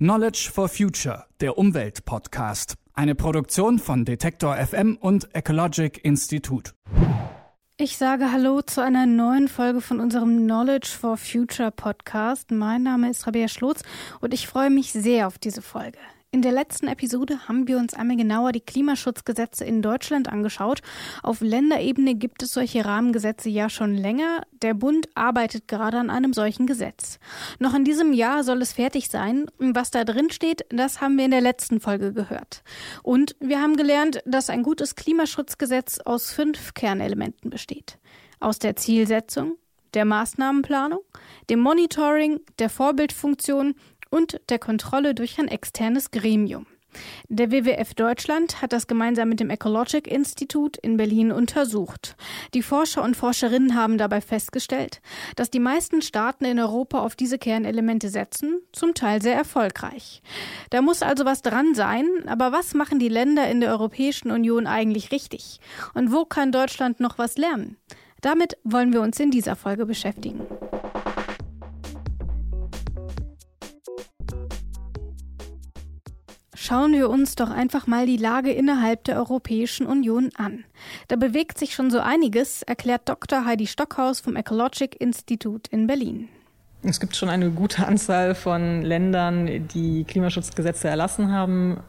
Knowledge for Future, der Umweltpodcast. Eine Produktion von Detektor FM und Ecologic Institute. Ich sage Hallo zu einer neuen Folge von unserem Knowledge for Future Podcast. Mein Name ist Rabea Schlotz und ich freue mich sehr auf diese Folge. In der letzten Episode haben wir uns einmal genauer die Klimaschutzgesetze in Deutschland angeschaut. Auf Länderebene gibt es solche Rahmengesetze ja schon länger. Der Bund arbeitet gerade an einem solchen Gesetz. Noch in diesem Jahr soll es fertig sein. Was da drin steht, das haben wir in der letzten Folge gehört. Und wir haben gelernt, dass ein gutes Klimaschutzgesetz aus fünf Kernelementen besteht. Aus der Zielsetzung, der Maßnahmenplanung, dem Monitoring, der Vorbildfunktion und der Kontrolle durch ein externes Gremium. Der WWF Deutschland hat das gemeinsam mit dem Ecologic Institute in Berlin untersucht. Die Forscher und Forscherinnen haben dabei festgestellt, dass die meisten Staaten in Europa auf diese Kernelemente setzen, zum Teil sehr erfolgreich. Da muss also was dran sein, aber was machen die Länder in der Europäischen Union eigentlich richtig? Und wo kann Deutschland noch was lernen? Damit wollen wir uns in dieser Folge beschäftigen. Schauen wir uns doch einfach mal die Lage innerhalb der Europäischen Union an. Da bewegt sich schon so einiges, erklärt Dr. Heidi Stockhaus vom Ecologic Institute in Berlin. Es gibt schon eine gute Anzahl von Ländern, die Klimaschutzgesetze erlassen haben.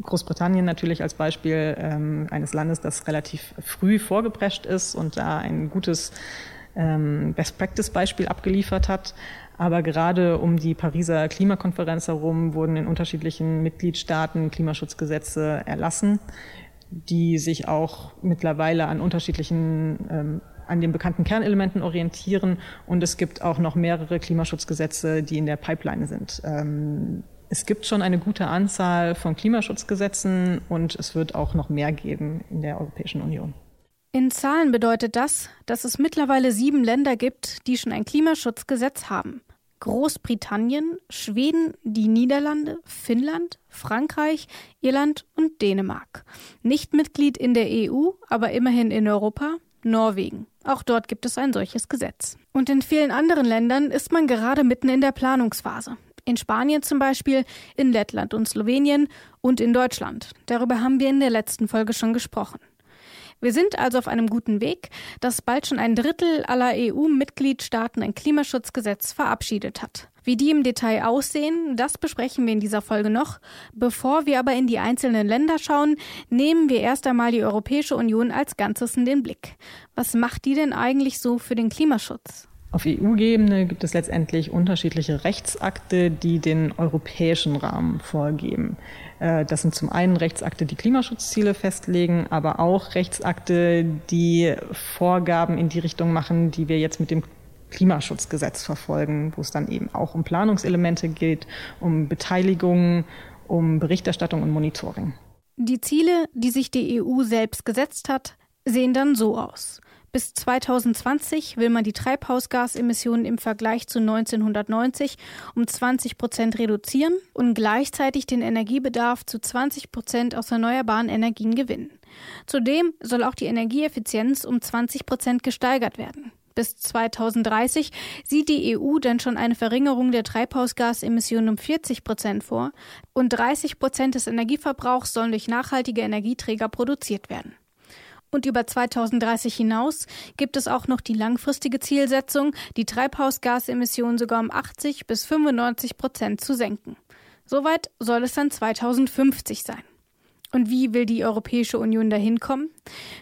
Großbritannien natürlich als Beispiel ähm, eines Landes, das relativ früh vorgeprescht ist und da ein gutes ähm, Best-Practice-Beispiel abgeliefert hat. Aber gerade um die Pariser Klimakonferenz herum wurden in unterschiedlichen Mitgliedstaaten Klimaschutzgesetze erlassen, die sich auch mittlerweile an unterschiedlichen ähm, an den bekannten Kernelementen orientieren. Und es gibt auch noch mehrere Klimaschutzgesetze, die in der Pipeline sind. Ähm, es gibt schon eine gute Anzahl von Klimaschutzgesetzen und es wird auch noch mehr geben in der Europäischen Union. In Zahlen bedeutet das, dass es mittlerweile sieben Länder gibt, die schon ein Klimaschutzgesetz haben. Großbritannien, Schweden, die Niederlande, Finnland, Frankreich, Irland und Dänemark. Nicht Mitglied in der EU, aber immerhin in Europa, Norwegen. Auch dort gibt es ein solches Gesetz. Und in vielen anderen Ländern ist man gerade mitten in der Planungsphase. In Spanien zum Beispiel, in Lettland und Slowenien und in Deutschland. Darüber haben wir in der letzten Folge schon gesprochen. Wir sind also auf einem guten Weg, dass bald schon ein Drittel aller EU-Mitgliedstaaten ein Klimaschutzgesetz verabschiedet hat. Wie die im Detail aussehen, das besprechen wir in dieser Folge noch. Bevor wir aber in die einzelnen Länder schauen, nehmen wir erst einmal die Europäische Union als Ganzes in den Blick. Was macht die denn eigentlich so für den Klimaschutz? Auf EU-Ebene gibt es letztendlich unterschiedliche Rechtsakte, die den europäischen Rahmen vorgeben. Äh, das sind zum einen Rechtsakte, die Klimaschutzziele festlegen, aber auch Rechtsakte, die Vorgaben in die Richtung machen, die wir jetzt mit dem Klimaschutzgesetz verfolgen, wo es dann eben auch um Planungselemente geht, um Beteiligung, um Berichterstattung und Monitoring. Die Ziele, die sich die EU selbst gesetzt hat, sehen dann so aus. Bis 2020 will man die Treibhausgasemissionen im Vergleich zu 1990 um 20 Prozent reduzieren und gleichzeitig den Energiebedarf zu 20 Prozent aus erneuerbaren Energien gewinnen. Zudem soll auch die Energieeffizienz um 20 Prozent gesteigert werden. Bis 2030 sieht die EU dann schon eine Verringerung der Treibhausgasemissionen um 40 Prozent vor und 30 Prozent des Energieverbrauchs sollen durch nachhaltige Energieträger produziert werden. Und über 2030 hinaus gibt es auch noch die langfristige Zielsetzung, die Treibhausgasemissionen sogar um 80 bis 95 Prozent zu senken. Soweit soll es dann 2050 sein. Und wie will die Europäische Union dahin kommen?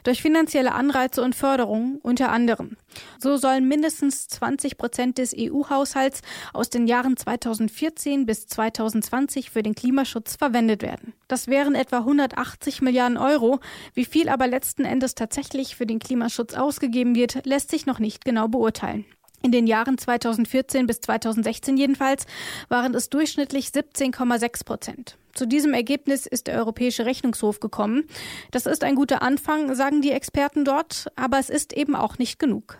Durch finanzielle Anreize und Förderungen unter anderem. So sollen mindestens 20 Prozent des EU-Haushalts aus den Jahren 2014 bis 2020 für den Klimaschutz verwendet werden. Das wären etwa 180 Milliarden Euro. Wie viel aber letzten Endes tatsächlich für den Klimaschutz ausgegeben wird, lässt sich noch nicht genau beurteilen. In den Jahren 2014 bis 2016 jedenfalls waren es durchschnittlich 17,6 Prozent. Zu diesem Ergebnis ist der Europäische Rechnungshof gekommen. Das ist ein guter Anfang, sagen die Experten dort, aber es ist eben auch nicht genug.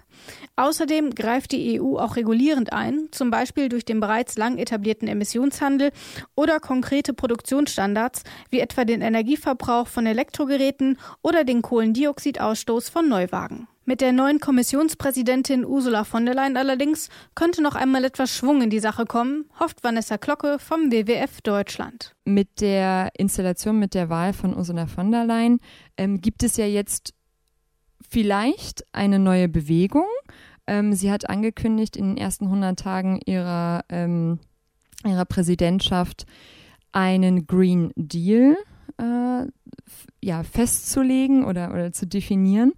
Außerdem greift die EU auch regulierend ein, zum Beispiel durch den bereits lang etablierten Emissionshandel oder konkrete Produktionsstandards, wie etwa den Energieverbrauch von Elektrogeräten oder den Kohlendioxidausstoß von Neuwagen. Mit der neuen Kommissionspräsidentin Ursula von der Leyen allerdings könnte noch einmal etwas Schwung in die Sache kommen, hofft Vanessa Glocke vom WWF Deutschland. Mit der Installation, mit der Wahl von Ursula von der Leyen ähm, gibt es ja jetzt vielleicht eine neue Bewegung. Ähm, sie hat angekündigt, in den ersten 100 Tagen ihrer, ähm, ihrer Präsidentschaft einen Green Deal äh, ja, festzulegen oder, oder zu definieren.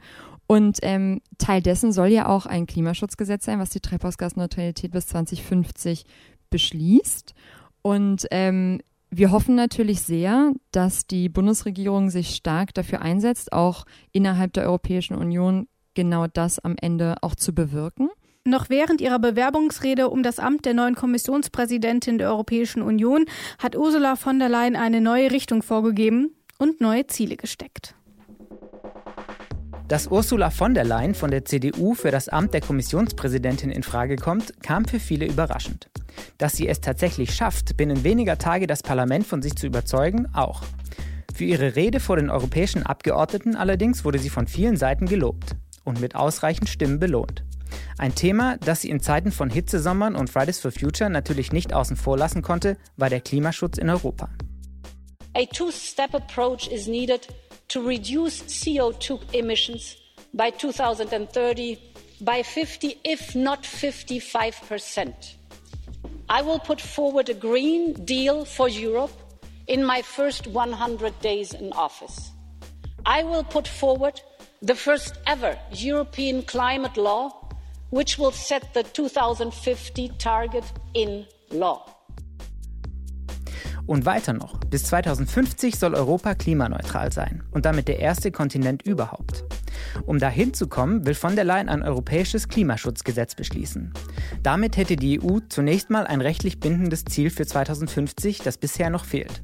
Und ähm, Teil dessen soll ja auch ein Klimaschutzgesetz sein, was die Treibhausgasneutralität bis 2050 beschließt. Und ähm, wir hoffen natürlich sehr, dass die Bundesregierung sich stark dafür einsetzt, auch innerhalb der Europäischen Union genau das am Ende auch zu bewirken. Noch während ihrer Bewerbungsrede um das Amt der neuen Kommissionspräsidentin der Europäischen Union hat Ursula von der Leyen eine neue Richtung vorgegeben und neue Ziele gesteckt. Dass Ursula von der Leyen von der CDU für das Amt der Kommissionspräsidentin in Frage kommt, kam für viele überraschend. Dass sie es tatsächlich schafft, binnen weniger Tage das Parlament von sich zu überzeugen, auch. Für ihre Rede vor den europäischen Abgeordneten allerdings wurde sie von vielen Seiten gelobt und mit ausreichend Stimmen belohnt. Ein Thema, das sie in Zeiten von Hitzesommern und Fridays for Future natürlich nicht außen vor lassen konnte, war der Klimaschutz in Europa. A two-step approach is needed to reduce CO2 emissions by 2030 by 50, if not 55%. I will put forward a Green Deal for Europe in my first 100 days in office. I will put forward the first ever European climate law, which will set the 2050 target in law. Und weiter noch, bis 2050 soll Europa klimaneutral sein und damit der erste Kontinent überhaupt. Um dahin zu kommen, will von der Leyen ein europäisches Klimaschutzgesetz beschließen. Damit hätte die EU zunächst mal ein rechtlich bindendes Ziel für 2050, das bisher noch fehlt.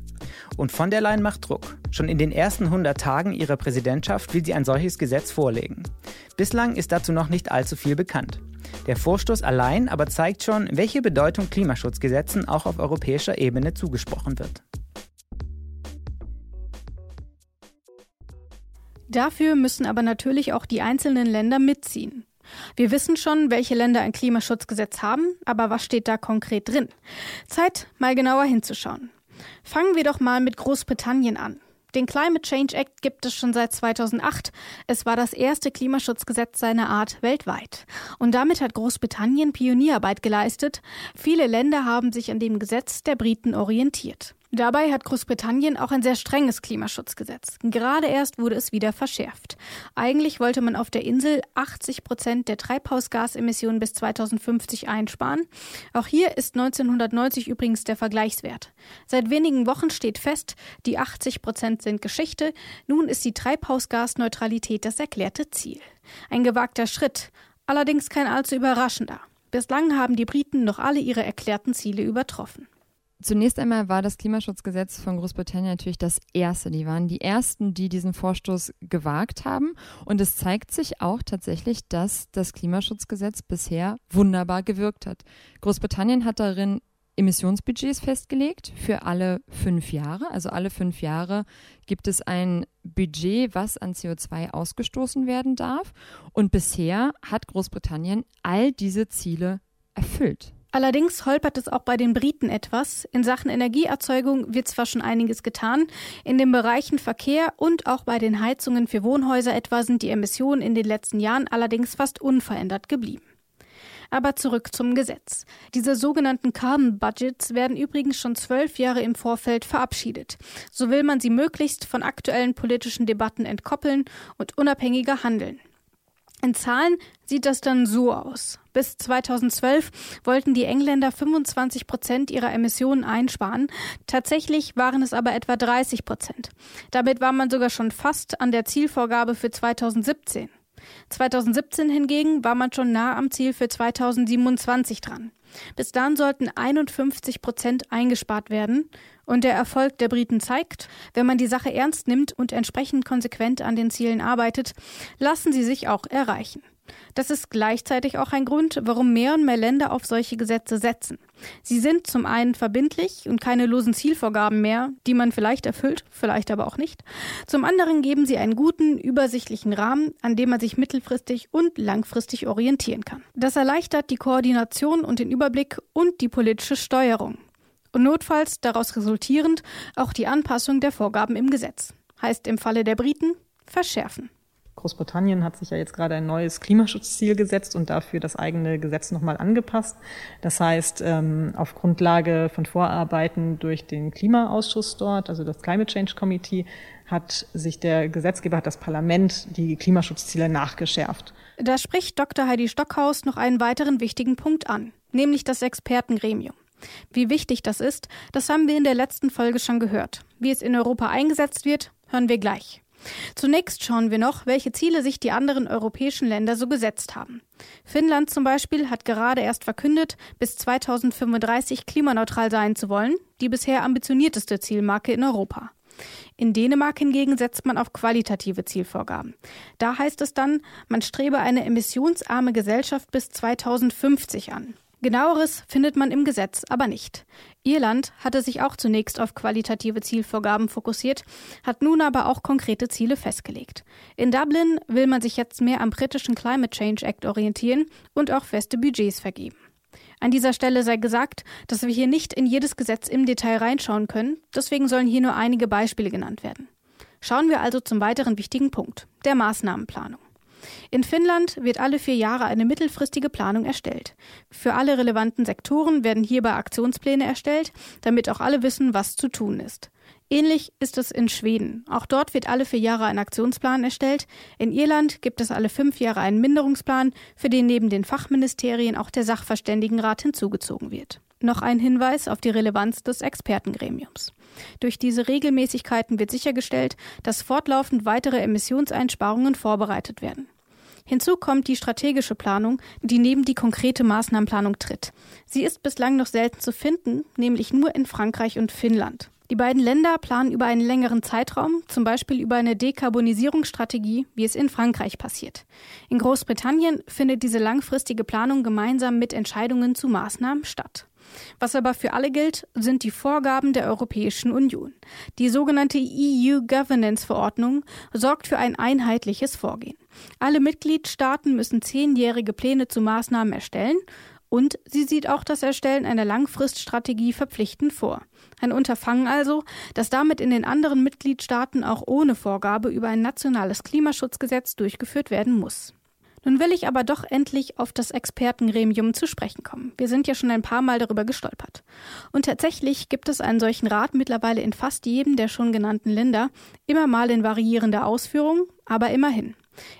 Und von der Leyen macht Druck. Schon in den ersten 100 Tagen ihrer Präsidentschaft will sie ein solches Gesetz vorlegen. Bislang ist dazu noch nicht allzu viel bekannt. Der Vorstoß allein aber zeigt schon, welche Bedeutung Klimaschutzgesetzen auch auf europäischer Ebene zugesprochen wird. Dafür müssen aber natürlich auch die einzelnen Länder mitziehen. Wir wissen schon, welche Länder ein Klimaschutzgesetz haben, aber was steht da konkret drin? Zeit, mal genauer hinzuschauen. Fangen wir doch mal mit Großbritannien an. Den Climate Change Act gibt es schon seit 2008. Es war das erste Klimaschutzgesetz seiner Art weltweit. Und damit hat Großbritannien Pionierarbeit geleistet. Viele Länder haben sich an dem Gesetz der Briten orientiert. Dabei hat Großbritannien auch ein sehr strenges Klimaschutzgesetz. Gerade erst wurde es wieder verschärft. Eigentlich wollte man auf der Insel 80 Prozent der Treibhausgasemissionen bis 2050 einsparen. Auch hier ist 1990 übrigens der Vergleichswert. Seit wenigen Wochen steht fest, die 80 Prozent sind Geschichte. Nun ist die Treibhausgasneutralität das erklärte Ziel. Ein gewagter Schritt, allerdings kein allzu überraschender. Bislang haben die Briten noch alle ihre erklärten Ziele übertroffen. Zunächst einmal war das Klimaschutzgesetz von Großbritannien natürlich das erste. Die waren die ersten, die diesen Vorstoß gewagt haben. Und es zeigt sich auch tatsächlich, dass das Klimaschutzgesetz bisher wunderbar gewirkt hat. Großbritannien hat darin Emissionsbudgets festgelegt für alle fünf Jahre. Also alle fünf Jahre gibt es ein Budget, was an CO2 ausgestoßen werden darf. Und bisher hat Großbritannien all diese Ziele erfüllt. Allerdings holpert es auch bei den Briten etwas. In Sachen Energieerzeugung wird zwar schon einiges getan, in den Bereichen Verkehr und auch bei den Heizungen für Wohnhäuser etwa sind die Emissionen in den letzten Jahren allerdings fast unverändert geblieben. Aber zurück zum Gesetz. Diese sogenannten Carbon Budgets werden übrigens schon zwölf Jahre im Vorfeld verabschiedet. So will man sie möglichst von aktuellen politischen Debatten entkoppeln und unabhängiger handeln. In Zahlen sieht das dann so aus. Bis 2012 wollten die Engländer 25 Prozent ihrer Emissionen einsparen. Tatsächlich waren es aber etwa 30 Prozent. Damit war man sogar schon fast an der Zielvorgabe für 2017. 2017 hingegen war man schon nah am Ziel für 2027 dran. Bis dann sollten 51 Prozent eingespart werden. Und der Erfolg der Briten zeigt, wenn man die Sache ernst nimmt und entsprechend konsequent an den Zielen arbeitet, lassen sie sich auch erreichen. Das ist gleichzeitig auch ein Grund, warum mehr und mehr Länder auf solche Gesetze setzen. Sie sind zum einen verbindlich und keine losen Zielvorgaben mehr, die man vielleicht erfüllt, vielleicht aber auch nicht. Zum anderen geben sie einen guten, übersichtlichen Rahmen, an dem man sich mittelfristig und langfristig orientieren kann. Das erleichtert die Koordination und den Überblick und die politische Steuerung. Und notfalls daraus resultierend auch die Anpassung der Vorgaben im Gesetz. Heißt im Falle der Briten verschärfen. Großbritannien hat sich ja jetzt gerade ein neues Klimaschutzziel gesetzt und dafür das eigene Gesetz nochmal angepasst. Das heißt, ähm, auf Grundlage von Vorarbeiten durch den Klimaausschuss dort, also das Climate Change Committee, hat sich der Gesetzgeber, hat das Parlament die Klimaschutzziele nachgeschärft. Da spricht Dr. Heidi Stockhaus noch einen weiteren wichtigen Punkt an, nämlich das Expertengremium. Wie wichtig das ist, das haben wir in der letzten Folge schon gehört. Wie es in Europa eingesetzt wird, hören wir gleich. Zunächst schauen wir noch, welche Ziele sich die anderen europäischen Länder so gesetzt haben. Finnland zum Beispiel hat gerade erst verkündet, bis 2035 klimaneutral sein zu wollen, die bisher ambitionierteste Zielmarke in Europa. In Dänemark hingegen setzt man auf qualitative Zielvorgaben. Da heißt es dann, man strebe eine emissionsarme Gesellschaft bis 2050 an. Genaueres findet man im Gesetz aber nicht. Irland hatte sich auch zunächst auf qualitative Zielvorgaben fokussiert, hat nun aber auch konkrete Ziele festgelegt. In Dublin will man sich jetzt mehr am britischen Climate Change Act orientieren und auch feste Budgets vergeben. An dieser Stelle sei gesagt, dass wir hier nicht in jedes Gesetz im Detail reinschauen können, deswegen sollen hier nur einige Beispiele genannt werden. Schauen wir also zum weiteren wichtigen Punkt, der Maßnahmenplanung. In Finnland wird alle vier Jahre eine mittelfristige Planung erstellt. Für alle relevanten Sektoren werden hierbei Aktionspläne erstellt, damit auch alle wissen, was zu tun ist. Ähnlich ist es in Schweden. Auch dort wird alle vier Jahre ein Aktionsplan erstellt. In Irland gibt es alle fünf Jahre einen Minderungsplan, für den neben den Fachministerien auch der Sachverständigenrat hinzugezogen wird. Noch ein Hinweis auf die Relevanz des Expertengremiums. Durch diese Regelmäßigkeiten wird sichergestellt, dass fortlaufend weitere Emissionseinsparungen vorbereitet werden. Hinzu kommt die strategische Planung, die neben die konkrete Maßnahmenplanung tritt. Sie ist bislang noch selten zu finden, nämlich nur in Frankreich und Finnland. Die beiden Länder planen über einen längeren Zeitraum, zum Beispiel über eine Dekarbonisierungsstrategie, wie es in Frankreich passiert. In Großbritannien findet diese langfristige Planung gemeinsam mit Entscheidungen zu Maßnahmen statt. Was aber für alle gilt, sind die Vorgaben der Europäischen Union. Die sogenannte EU Governance Verordnung sorgt für ein einheitliches Vorgehen. Alle Mitgliedstaaten müssen zehnjährige Pläne zu Maßnahmen erstellen und sie sieht auch das Erstellen einer Langfriststrategie verpflichtend vor. Ein Unterfangen also, das damit in den anderen Mitgliedstaaten auch ohne Vorgabe über ein nationales Klimaschutzgesetz durchgeführt werden muss. Nun will ich aber doch endlich auf das Expertengremium zu sprechen kommen. Wir sind ja schon ein paar Mal darüber gestolpert. Und tatsächlich gibt es einen solchen Rat mittlerweile in fast jedem der schon genannten Länder, immer mal in variierender Ausführung, aber immerhin.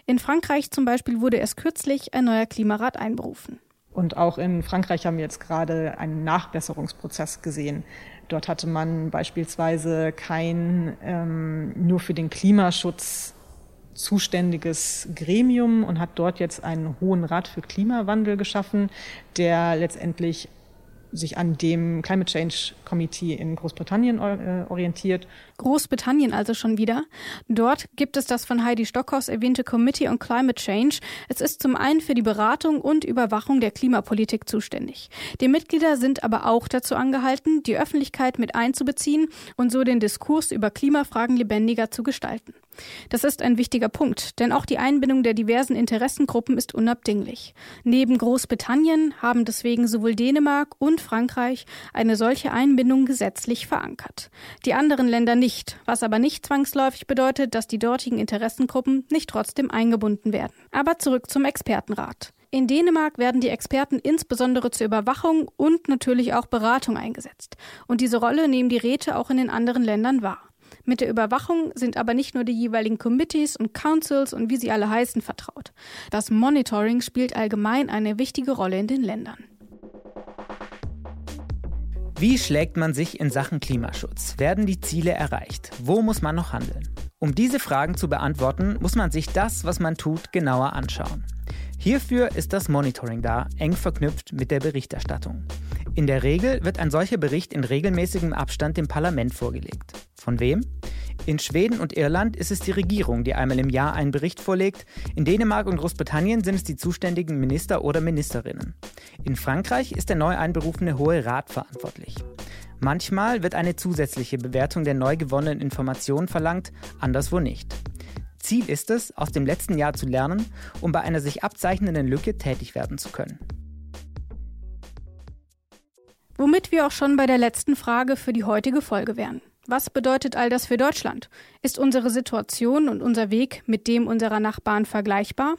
In Frankreich zum Beispiel wurde erst kürzlich ein neuer Klimarat einberufen. Und auch in Frankreich haben wir jetzt gerade einen Nachbesserungsprozess gesehen. Dort hatte man beispielsweise kein ähm, nur für den Klimaschutz zuständiges Gremium und hat dort jetzt einen Hohen Rat für Klimawandel geschaffen, der letztendlich sich an dem Climate Change Committee in Großbritannien äh, orientiert. Großbritannien also schon wieder. Dort gibt es das von Heidi Stockhaus erwähnte Committee on Climate Change. Es ist zum einen für die Beratung und Überwachung der Klimapolitik zuständig. Die Mitglieder sind aber auch dazu angehalten, die Öffentlichkeit mit einzubeziehen und so den Diskurs über Klimafragen lebendiger zu gestalten. Das ist ein wichtiger Punkt, denn auch die Einbindung der diversen Interessengruppen ist unabdinglich. Neben Großbritannien haben deswegen sowohl Dänemark und Frankreich eine solche Einbindung gesetzlich verankert. Die anderen Länder nicht, was aber nicht zwangsläufig bedeutet, dass die dortigen Interessengruppen nicht trotzdem eingebunden werden. Aber zurück zum Expertenrat. In Dänemark werden die Experten insbesondere zur Überwachung und natürlich auch Beratung eingesetzt. Und diese Rolle nehmen die Räte auch in den anderen Ländern wahr. Mit der Überwachung sind aber nicht nur die jeweiligen Committees und Councils und wie sie alle heißen vertraut. Das Monitoring spielt allgemein eine wichtige Rolle in den Ländern. Wie schlägt man sich in Sachen Klimaschutz? Werden die Ziele erreicht? Wo muss man noch handeln? Um diese Fragen zu beantworten, muss man sich das, was man tut, genauer anschauen. Hierfür ist das Monitoring da, eng verknüpft mit der Berichterstattung. In der Regel wird ein solcher Bericht in regelmäßigem Abstand dem Parlament vorgelegt. Von wem? In Schweden und Irland ist es die Regierung, die einmal im Jahr einen Bericht vorlegt. In Dänemark und Großbritannien sind es die zuständigen Minister oder Ministerinnen. In Frankreich ist der neu einberufene Hohe Rat verantwortlich. Manchmal wird eine zusätzliche Bewertung der neu gewonnenen Informationen verlangt, anderswo nicht. Ziel ist es, aus dem letzten Jahr zu lernen, um bei einer sich abzeichnenden Lücke tätig werden zu können. Womit wir auch schon bei der letzten Frage für die heutige Folge wären. Was bedeutet all das für Deutschland? Ist unsere Situation und unser Weg mit dem unserer Nachbarn vergleichbar?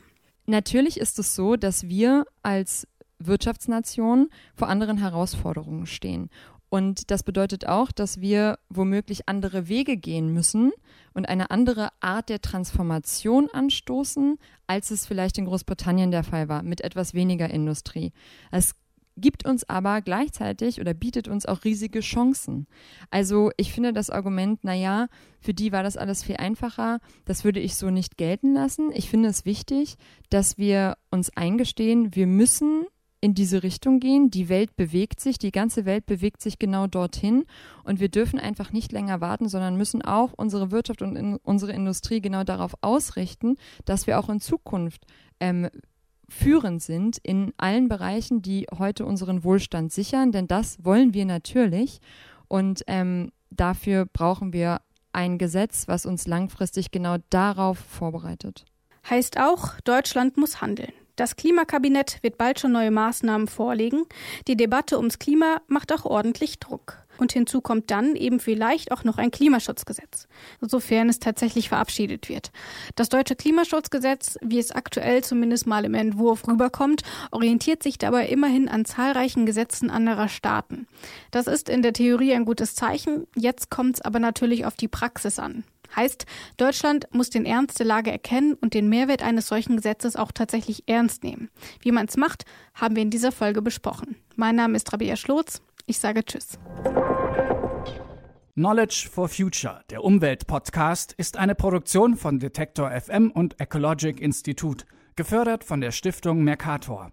Natürlich ist es so, dass wir als Wirtschaftsnation vor anderen Herausforderungen stehen. Und das bedeutet auch, dass wir womöglich andere Wege gehen müssen und eine andere Art der Transformation anstoßen, als es vielleicht in Großbritannien der Fall war, mit etwas weniger Industrie. Es gibt uns aber gleichzeitig oder bietet uns auch riesige Chancen. Also ich finde das Argument, naja, für die war das alles viel einfacher, das würde ich so nicht gelten lassen. Ich finde es wichtig, dass wir uns eingestehen, wir müssen in diese Richtung gehen. Die Welt bewegt sich, die ganze Welt bewegt sich genau dorthin und wir dürfen einfach nicht länger warten, sondern müssen auch unsere Wirtschaft und in unsere Industrie genau darauf ausrichten, dass wir auch in Zukunft ähm, führend sind in allen Bereichen, die heute unseren Wohlstand sichern, denn das wollen wir natürlich. Und ähm, dafür brauchen wir ein Gesetz, was uns langfristig genau darauf vorbereitet. Heißt auch, Deutschland muss handeln. Das Klimakabinett wird bald schon neue Maßnahmen vorlegen. Die Debatte ums Klima macht auch ordentlich Druck. Und hinzu kommt dann eben vielleicht auch noch ein Klimaschutzgesetz, sofern es tatsächlich verabschiedet wird. Das deutsche Klimaschutzgesetz, wie es aktuell zumindest mal im Entwurf rüberkommt, orientiert sich dabei immerhin an zahlreichen Gesetzen anderer Staaten. Das ist in der Theorie ein gutes Zeichen, jetzt kommt es aber natürlich auf die Praxis an. Heißt, Deutschland muss den Ernst der Lage erkennen und den Mehrwert eines solchen Gesetzes auch tatsächlich ernst nehmen. Wie man es macht, haben wir in dieser Folge besprochen. Mein Name ist Rabia Schlotz. Ich sage Tschüss. Knowledge for Future, der Umweltpodcast, ist eine Produktion von Detektor FM und Ecologic Institute, gefördert von der Stiftung Mercator.